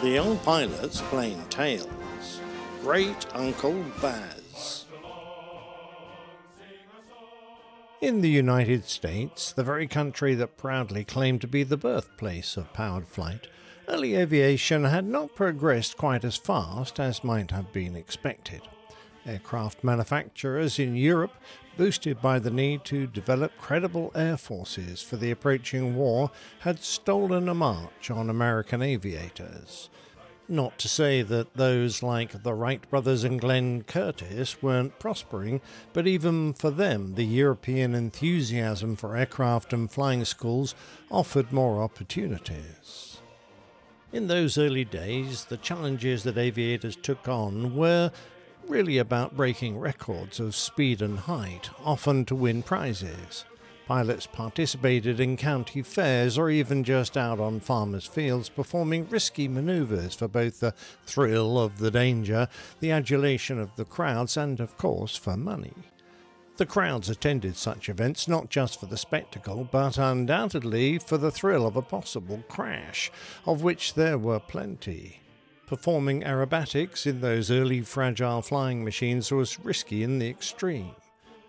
The young pilots Plane Tales. Great Uncle Baz. In the United States, the very country that proudly claimed to be the birthplace of powered flight, early aviation had not progressed quite as fast as might have been expected. Aircraft manufacturers in Europe, boosted by the need to develop credible air forces for the approaching war, had stolen a march on American aviators. Not to say that those like the Wright brothers and Glenn Curtiss weren't prospering, but even for them, the European enthusiasm for aircraft and flying schools offered more opportunities. In those early days, the challenges that aviators took on were really about breaking records of speed and height, often to win prizes. Pilots participated in county fairs or even just out on farmers' fields performing risky manoeuvres for both the thrill of the danger, the adulation of the crowds, and of course for money. The crowds attended such events not just for the spectacle, but undoubtedly for the thrill of a possible crash, of which there were plenty. Performing aerobatics in those early fragile flying machines was risky in the extreme.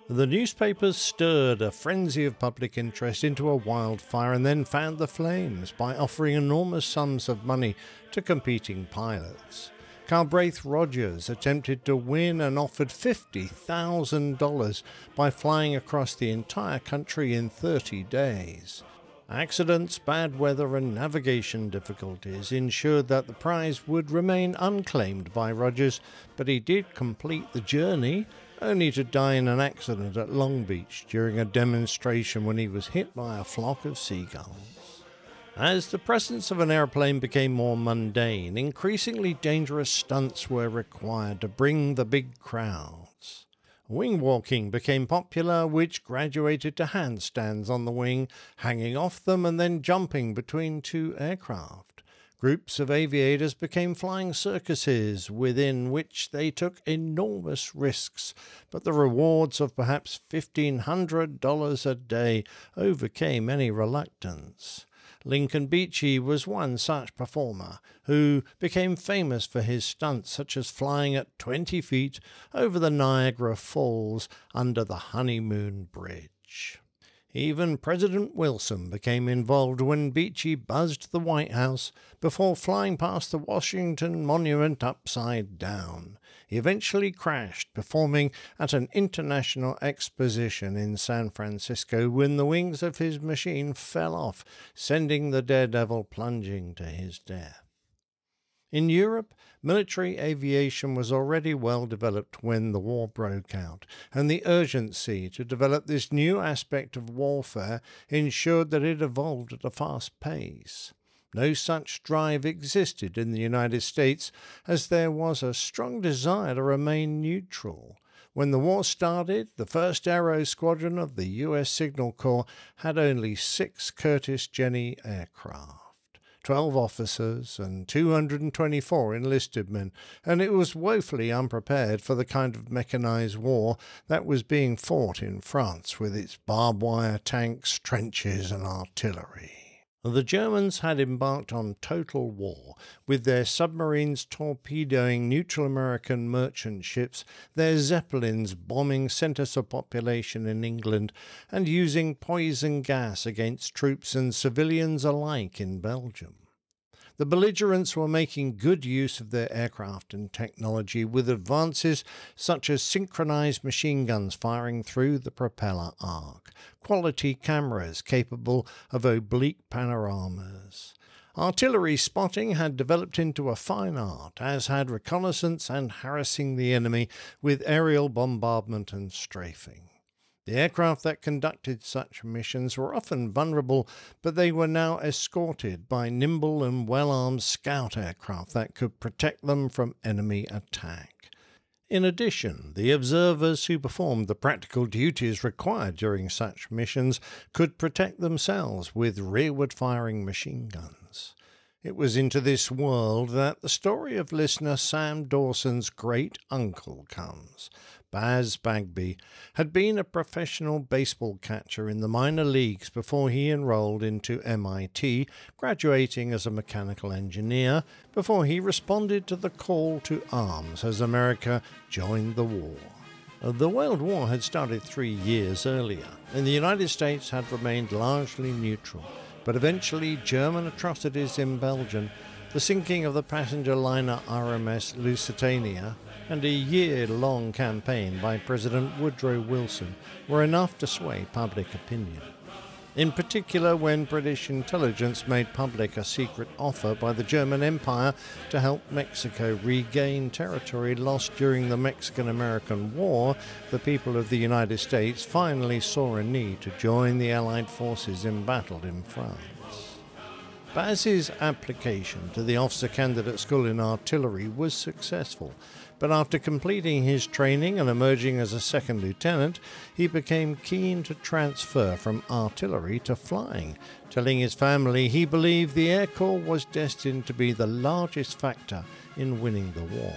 The newspapers stirred a frenzy of public interest into a wildfire and then fanned the flames by offering enormous sums of money to competing pilots. Calbraith Rogers attempted to win and offered $50,000 by flying across the entire country in 30 days. Accidents, bad weather, and navigation difficulties ensured that the prize would remain unclaimed by Rogers, but he did complete the journey, only to die in an accident at Long Beach during a demonstration when he was hit by a flock of seagulls. As the presence of an airplane became more mundane, increasingly dangerous stunts were required to bring the big crowds. Wing walking became popular, which graduated to handstands on the wing, hanging off them, and then jumping between two aircraft. Groups of aviators became flying circuses within which they took enormous risks, but the rewards of perhaps $1,500 a day overcame any reluctance. Lincoln Beachey was one such performer who became famous for his stunts, such as flying at 20 feet over the Niagara Falls under the Honeymoon Bridge. Even President Wilson became involved when Beachey buzzed the White House before flying past the Washington Monument upside down. He eventually crashed performing at an international exposition in San Francisco when the wings of his machine fell off, sending the daredevil plunging to his death. In Europe, military aviation was already well developed when the war broke out, and the urgency to develop this new aspect of warfare ensured that it evolved at a fast pace. No such drive existed in the United States, as there was a strong desire to remain neutral. When the war started, the 1st Aero Squadron of the U.S. Signal Corps had only six Curtiss Jenny aircraft. 12 officers, and 224 enlisted men, and it was woefully unprepared for the kind of mechanized war that was being fought in France with its barbed wire tanks, trenches, and artillery. The Germans had embarked on total war, with their submarines torpedoing neutral American merchant ships, their Zeppelins bombing centres of population in England, and using poison gas against troops and civilians alike in Belgium. The belligerents were making good use of their aircraft and technology with advances such as synchronized machine guns firing through the propeller arc, quality cameras capable of oblique panoramas. Artillery spotting had developed into a fine art, as had reconnaissance and harassing the enemy with aerial bombardment and strafing. The aircraft that conducted such missions were often vulnerable, but they were now escorted by nimble and well armed scout aircraft that could protect them from enemy attack. In addition, the observers who performed the practical duties required during such missions could protect themselves with rearward firing machine guns. It was into this world that the story of listener Sam Dawson's great uncle comes. Baz Bagby, had been a professional baseball catcher in the minor leagues before he enrolled into MIT, graduating as a mechanical engineer before he responded to the call to arms as America joined the war. Uh, the World War had started three years earlier, and the United States had remained largely neutral. But eventually, German atrocities in Belgium, the sinking of the passenger liner RMS Lusitania, and a year long campaign by President Woodrow Wilson were enough to sway public opinion. In particular, when British intelligence made public a secret offer by the German Empire to help Mexico regain territory lost during the Mexican American War, the people of the United States finally saw a need to join the Allied forces embattled in France. Baz's application to the officer candidate school in artillery was successful, but after completing his training and emerging as a second lieutenant, he became keen to transfer from artillery to flying, telling his family he believed the Air Corps was destined to be the largest factor in winning the war.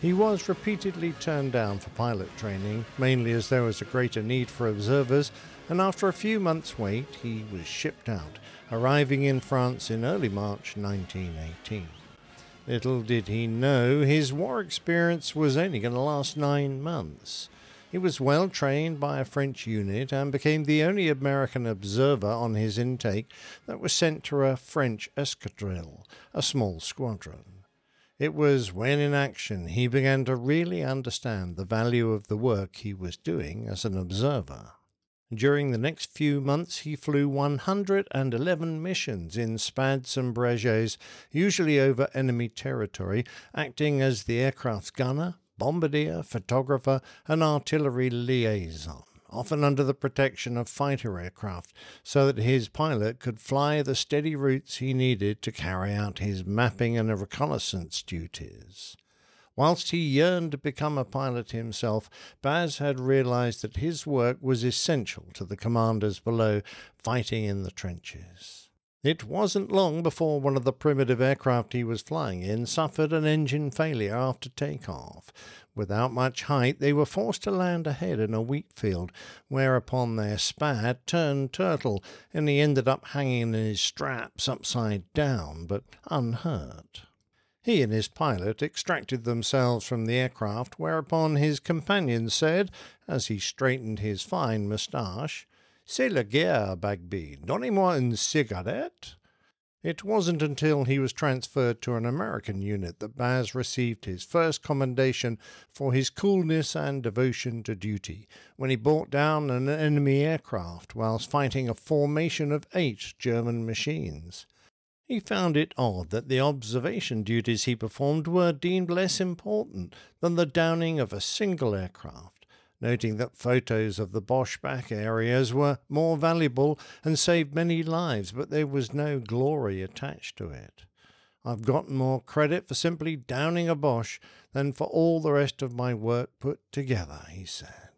He was repeatedly turned down for pilot training, mainly as there was a greater need for observers, and after a few months' wait, he was shipped out, arriving in France in early March 1918. Little did he know his war experience was only going to last nine months. He was well trained by a French unit and became the only American observer on his intake that was sent to a French escadrille, a small squadron. It was when in action he began to really understand the value of the work he was doing as an observer. During the next few months, he flew 111 missions in Spads and Breguets, usually over enemy territory, acting as the aircraft's gunner, bombardier, photographer, and artillery liaison, often under the protection of fighter aircraft, so that his pilot could fly the steady routes he needed to carry out his mapping and reconnaissance duties. Whilst he yearned to become a pilot himself, Baz had realized that his work was essential to the commanders below fighting in the trenches. It wasn't long before one of the primitive aircraft he was flying in suffered an engine failure after takeoff. Without much height, they were forced to land ahead in a wheat field, whereupon their spad turned turtle, and he ended up hanging in his straps upside down, but unhurt. He and his pilot extracted themselves from the aircraft, whereupon his companion said, as he straightened his fine moustache, C'est la guerre, Bagby. Donnez-moi une cigarette. It wasn't until he was transferred to an American unit that Baz received his first commendation for his coolness and devotion to duty, when he brought down an enemy aircraft whilst fighting a formation of eight German machines. He found it odd that the observation duties he performed were deemed less important than the downing of a single aircraft, noting that photos of the Boche back areas were more valuable and saved many lives, but there was no glory attached to it. I've gotten more credit for simply downing a Boche than for all the rest of my work put together, he said.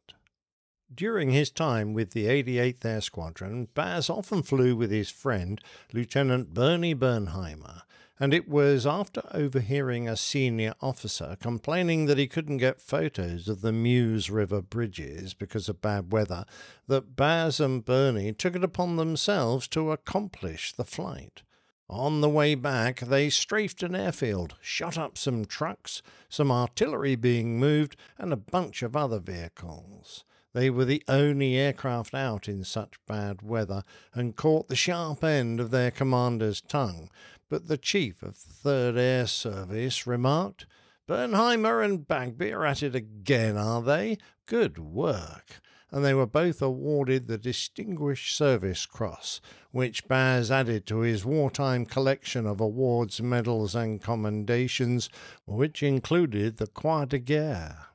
During his time with the 88th Air Squadron, Baz often flew with his friend, Lieutenant Bernie Bernheimer, and it was after overhearing a senior officer complaining that he couldn't get photos of the Meuse River bridges because of bad weather that Baz and Bernie took it upon themselves to accomplish the flight. On the way back, they strafed an airfield, shot up some trucks, some artillery being moved, and a bunch of other vehicles. They were the only aircraft out in such bad weather and caught the sharp end of their commander's tongue. But the chief of the 3rd Air Service remarked, Bernheimer and Bagby are at it again, are they? Good work. And they were both awarded the Distinguished Service Cross, which Baz added to his wartime collection of awards, medals, and commendations, which included the Croix de Guerre.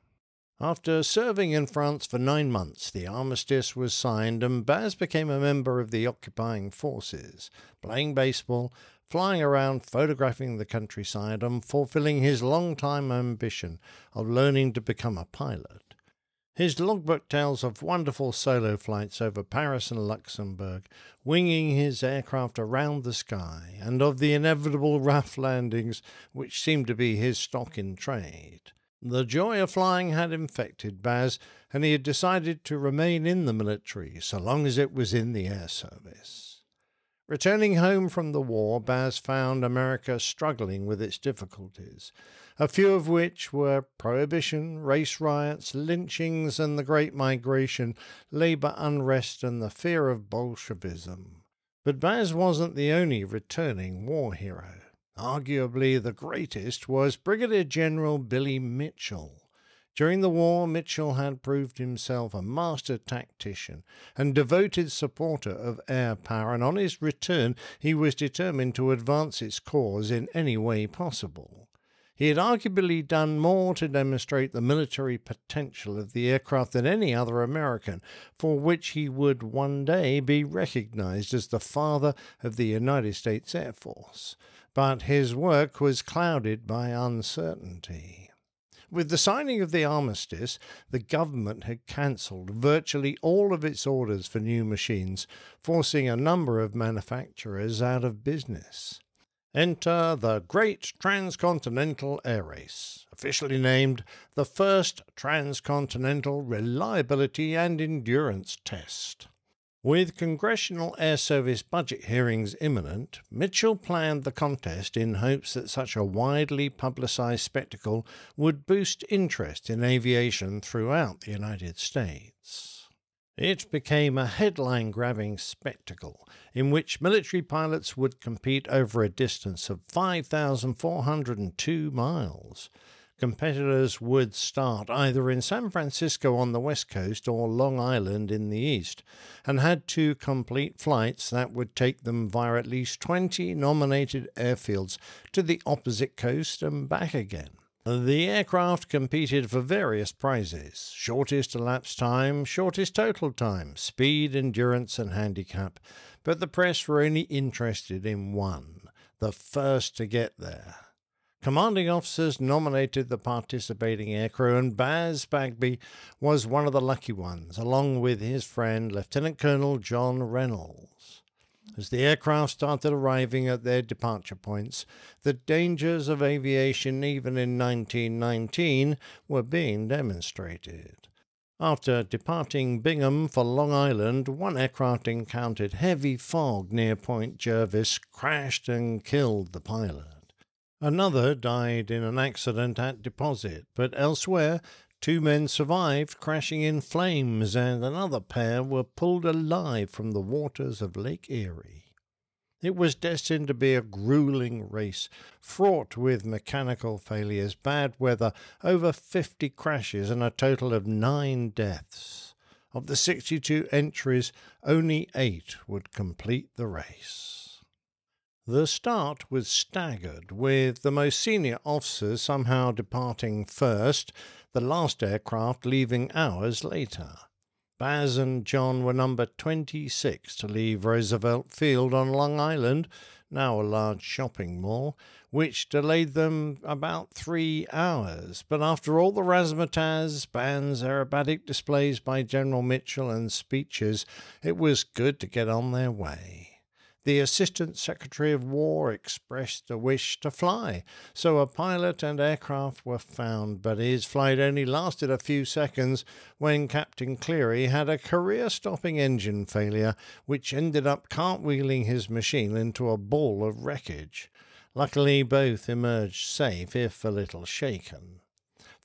After serving in France for nine months, the armistice was signed and Baz became a member of the occupying forces, playing baseball, flying around, photographing the countryside, and fulfilling his long-time ambition of learning to become a pilot. His logbook tells of wonderful solo flights over Paris and Luxembourg, winging his aircraft around the sky, and of the inevitable rough landings which seemed to be his stock in trade. The joy of flying had infected Baz, and he had decided to remain in the military so long as it was in the air service. Returning home from the war, Baz found America struggling with its difficulties, a few of which were prohibition, race riots, lynchings, and the Great Migration, labor unrest, and the fear of Bolshevism. But Baz wasn't the only returning war hero. Arguably the greatest was Brigadier General Billy Mitchell. During the war, Mitchell had proved himself a master tactician and devoted supporter of air power, and on his return he was determined to advance its cause in any way possible. He had arguably done more to demonstrate the military potential of the aircraft than any other American, for which he would one day be recognized as the father of the United States Air Force but his work was clouded by uncertainty. With the signing of the armistice, the government had cancelled virtually all of its orders for new machines, forcing a number of manufacturers out of business. Enter the Great Transcontinental Air Race, officially named the First Transcontinental Reliability and Endurance Test. With Congressional Air Service budget hearings imminent, Mitchell planned the contest in hopes that such a widely publicized spectacle would boost interest in aviation throughout the United States. It became a headline grabbing spectacle in which military pilots would compete over a distance of 5,402 miles competitors would start either in San Francisco on the west coast or Long Island in the east, and had to complete flights that would take them via at least 20 nominated airfields to the opposite coast and back again. The aircraft competed for various prizes shortest elapsed time, shortest total time, speed, endurance, and handicap, but the press were only interested in one the first to get there. Commanding officers nominated the participating aircrew, and Baz Bagby was one of the lucky ones, along with his friend Lieutenant Colonel John Reynolds. As the aircraft started arriving at their departure points, the dangers of aviation, even in 1919, were being demonstrated. After departing Bingham for Long Island, one aircraft encountered heavy fog near Port Jervis, crashed, and killed the pilot. Another died in an accident at Deposit, but elsewhere, two men survived, crashing in flames, and another pair were pulled alive from the waters of Lake Erie. It was destined to be a grueling race, fraught with mechanical failures, bad weather, over 50 crashes, and a total of nine deaths. Of the 62 entries, only eight would complete the race. The start was staggered, with the most senior officers somehow departing first, the last aircraft leaving hours later. Baz and John were number 26 to leave Roosevelt Field on Long Island, now a large shopping mall, which delayed them about three hours. But after all the razzmatazz, bands, aerobatic displays by General Mitchell, and speeches, it was good to get on their way. The Assistant Secretary of War expressed a wish to fly, so a pilot and aircraft were found, but his flight only lasted a few seconds when Captain Cleary had a career stopping engine failure, which ended up cartwheeling his machine into a ball of wreckage. Luckily, both emerged safe, if a little shaken.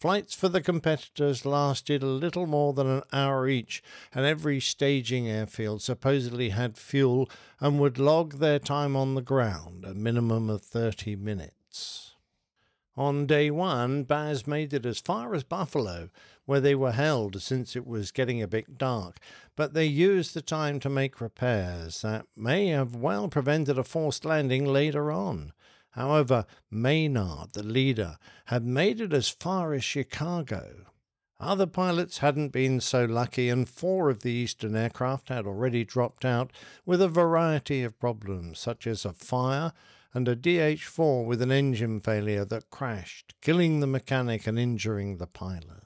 Flights for the competitors lasted a little more than an hour each, and every staging airfield supposedly had fuel and would log their time on the ground, a minimum of 30 minutes. On day one, Baz made it as far as Buffalo, where they were held since it was getting a bit dark, but they used the time to make repairs that may have well prevented a forced landing later on. However, Maynard, the leader, had made it as far as Chicago. Other pilots hadn't been so lucky, and four of the Eastern aircraft had already dropped out with a variety of problems, such as a fire and a DH 4 with an engine failure that crashed, killing the mechanic and injuring the pilot.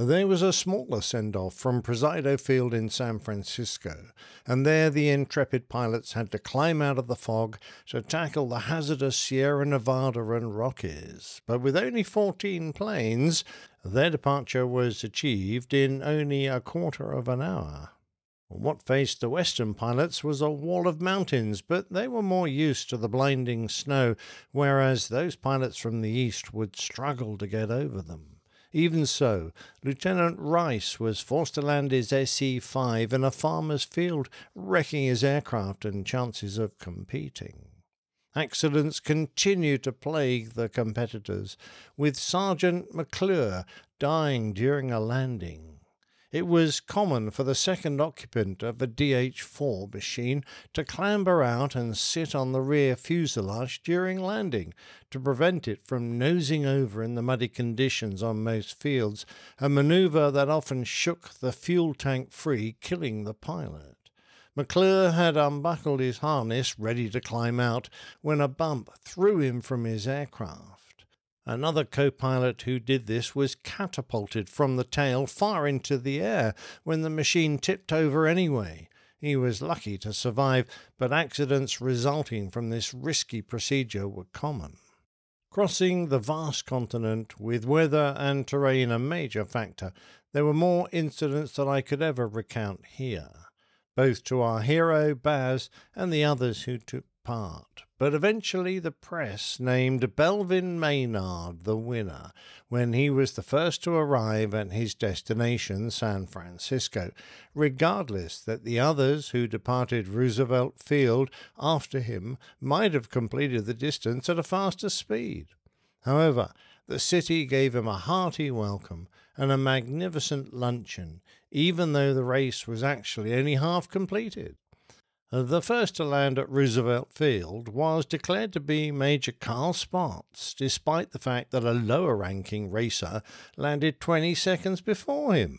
There was a smaller send off from Presidio Field in San Francisco, and there the intrepid pilots had to climb out of the fog to tackle the hazardous Sierra Nevada and Rockies. But with only 14 planes, their departure was achieved in only a quarter of an hour. What faced the Western pilots was a wall of mountains, but they were more used to the blinding snow, whereas those pilots from the East would struggle to get over them. Even so, Lieutenant Rice was forced to land his SE 5 in a farmer's field, wrecking his aircraft and chances of competing. Accidents continued to plague the competitors, with Sergeant McClure dying during a landing. It was common for the second occupant of a DH 4 machine to clamber out and sit on the rear fuselage during landing to prevent it from nosing over in the muddy conditions on most fields, a maneuver that often shook the fuel tank free, killing the pilot. McClure had unbuckled his harness, ready to climb out, when a bump threw him from his aircraft. Another co pilot who did this was catapulted from the tail far into the air when the machine tipped over anyway. He was lucky to survive, but accidents resulting from this risky procedure were common. Crossing the vast continent with weather and terrain a major factor, there were more incidents than I could ever recount here, both to our hero Baz and the others who took but eventually the press named Belvin Maynard the winner when he was the first to arrive at his destination, San Francisco, regardless that the others who departed Roosevelt Field after him might have completed the distance at a faster speed. However, the city gave him a hearty welcome and a magnificent luncheon, even though the race was actually only half completed. The first to land at Roosevelt Field was declared to be Major Carl Spaatz, despite the fact that a lower ranking racer landed 20 seconds before him.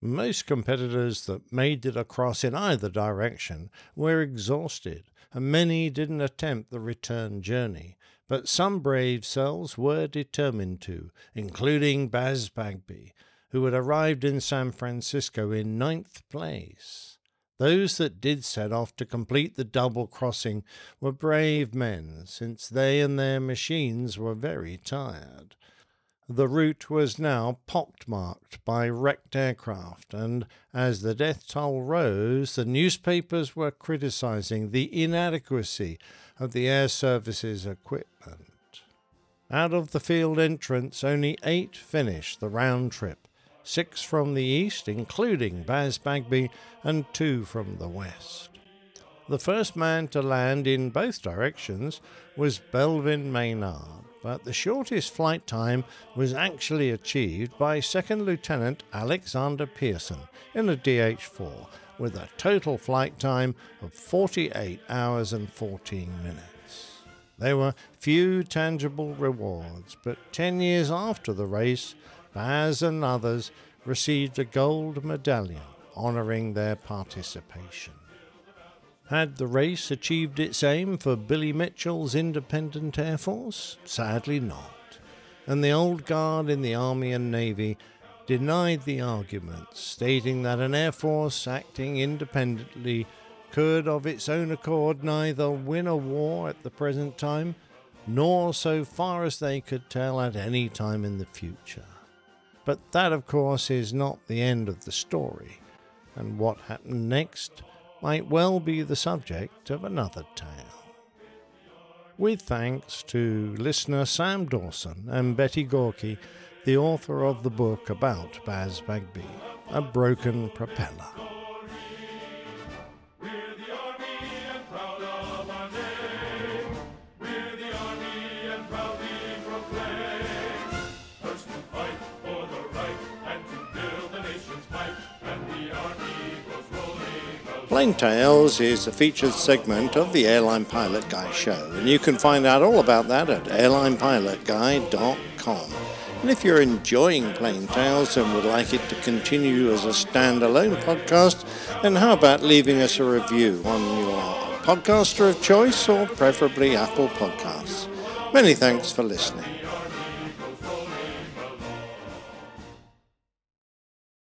Most competitors that made it across in either direction were exhausted, and many didn't attempt the return journey, but some brave souls were determined to, including Baz Bagby, who had arrived in San Francisco in ninth place. Those that did set off to complete the double crossing were brave men, since they and their machines were very tired. The route was now pockmarked by wrecked aircraft, and as the death toll rose, the newspapers were criticizing the inadequacy of the air service's equipment. Out of the field entrance, only eight finished the round trip, six from the east, including Baz Bagby, and two from the west. The first man to land in both directions was Belvin Maynard, but the shortest flight time was actually achieved by Second Lieutenant Alexander Pearson in a DH 4 with a total flight time of 48 hours and 14 minutes. There were few tangible rewards, but 10 years after the race, Baz and others received a gold medallion honouring their participation. Had the race achieved its aim for Billy Mitchell's Independent Air Force? Sadly not. And the old guard in the Army and Navy denied the argument, stating that an Air Force acting independently could of its own accord neither win a war at the present time, nor, so far as they could tell, at any time in the future. But that, of course, is not the end of the story, and what happened next might well be the subject of another tale. With thanks to listener Sam Dawson and Betty Goerke, the author of the book about Baz Bagby, A Broken Propeller. Plane Tales is a featured segment of the Airline Pilot Guy show, and you can find out all about that at airlinepilotguy.com. And if you're enjoying Plane Tales and would like it to continue as a standalone podcast, then how about leaving us a review on your podcaster of choice or preferably Apple Podcasts? Many thanks for listening.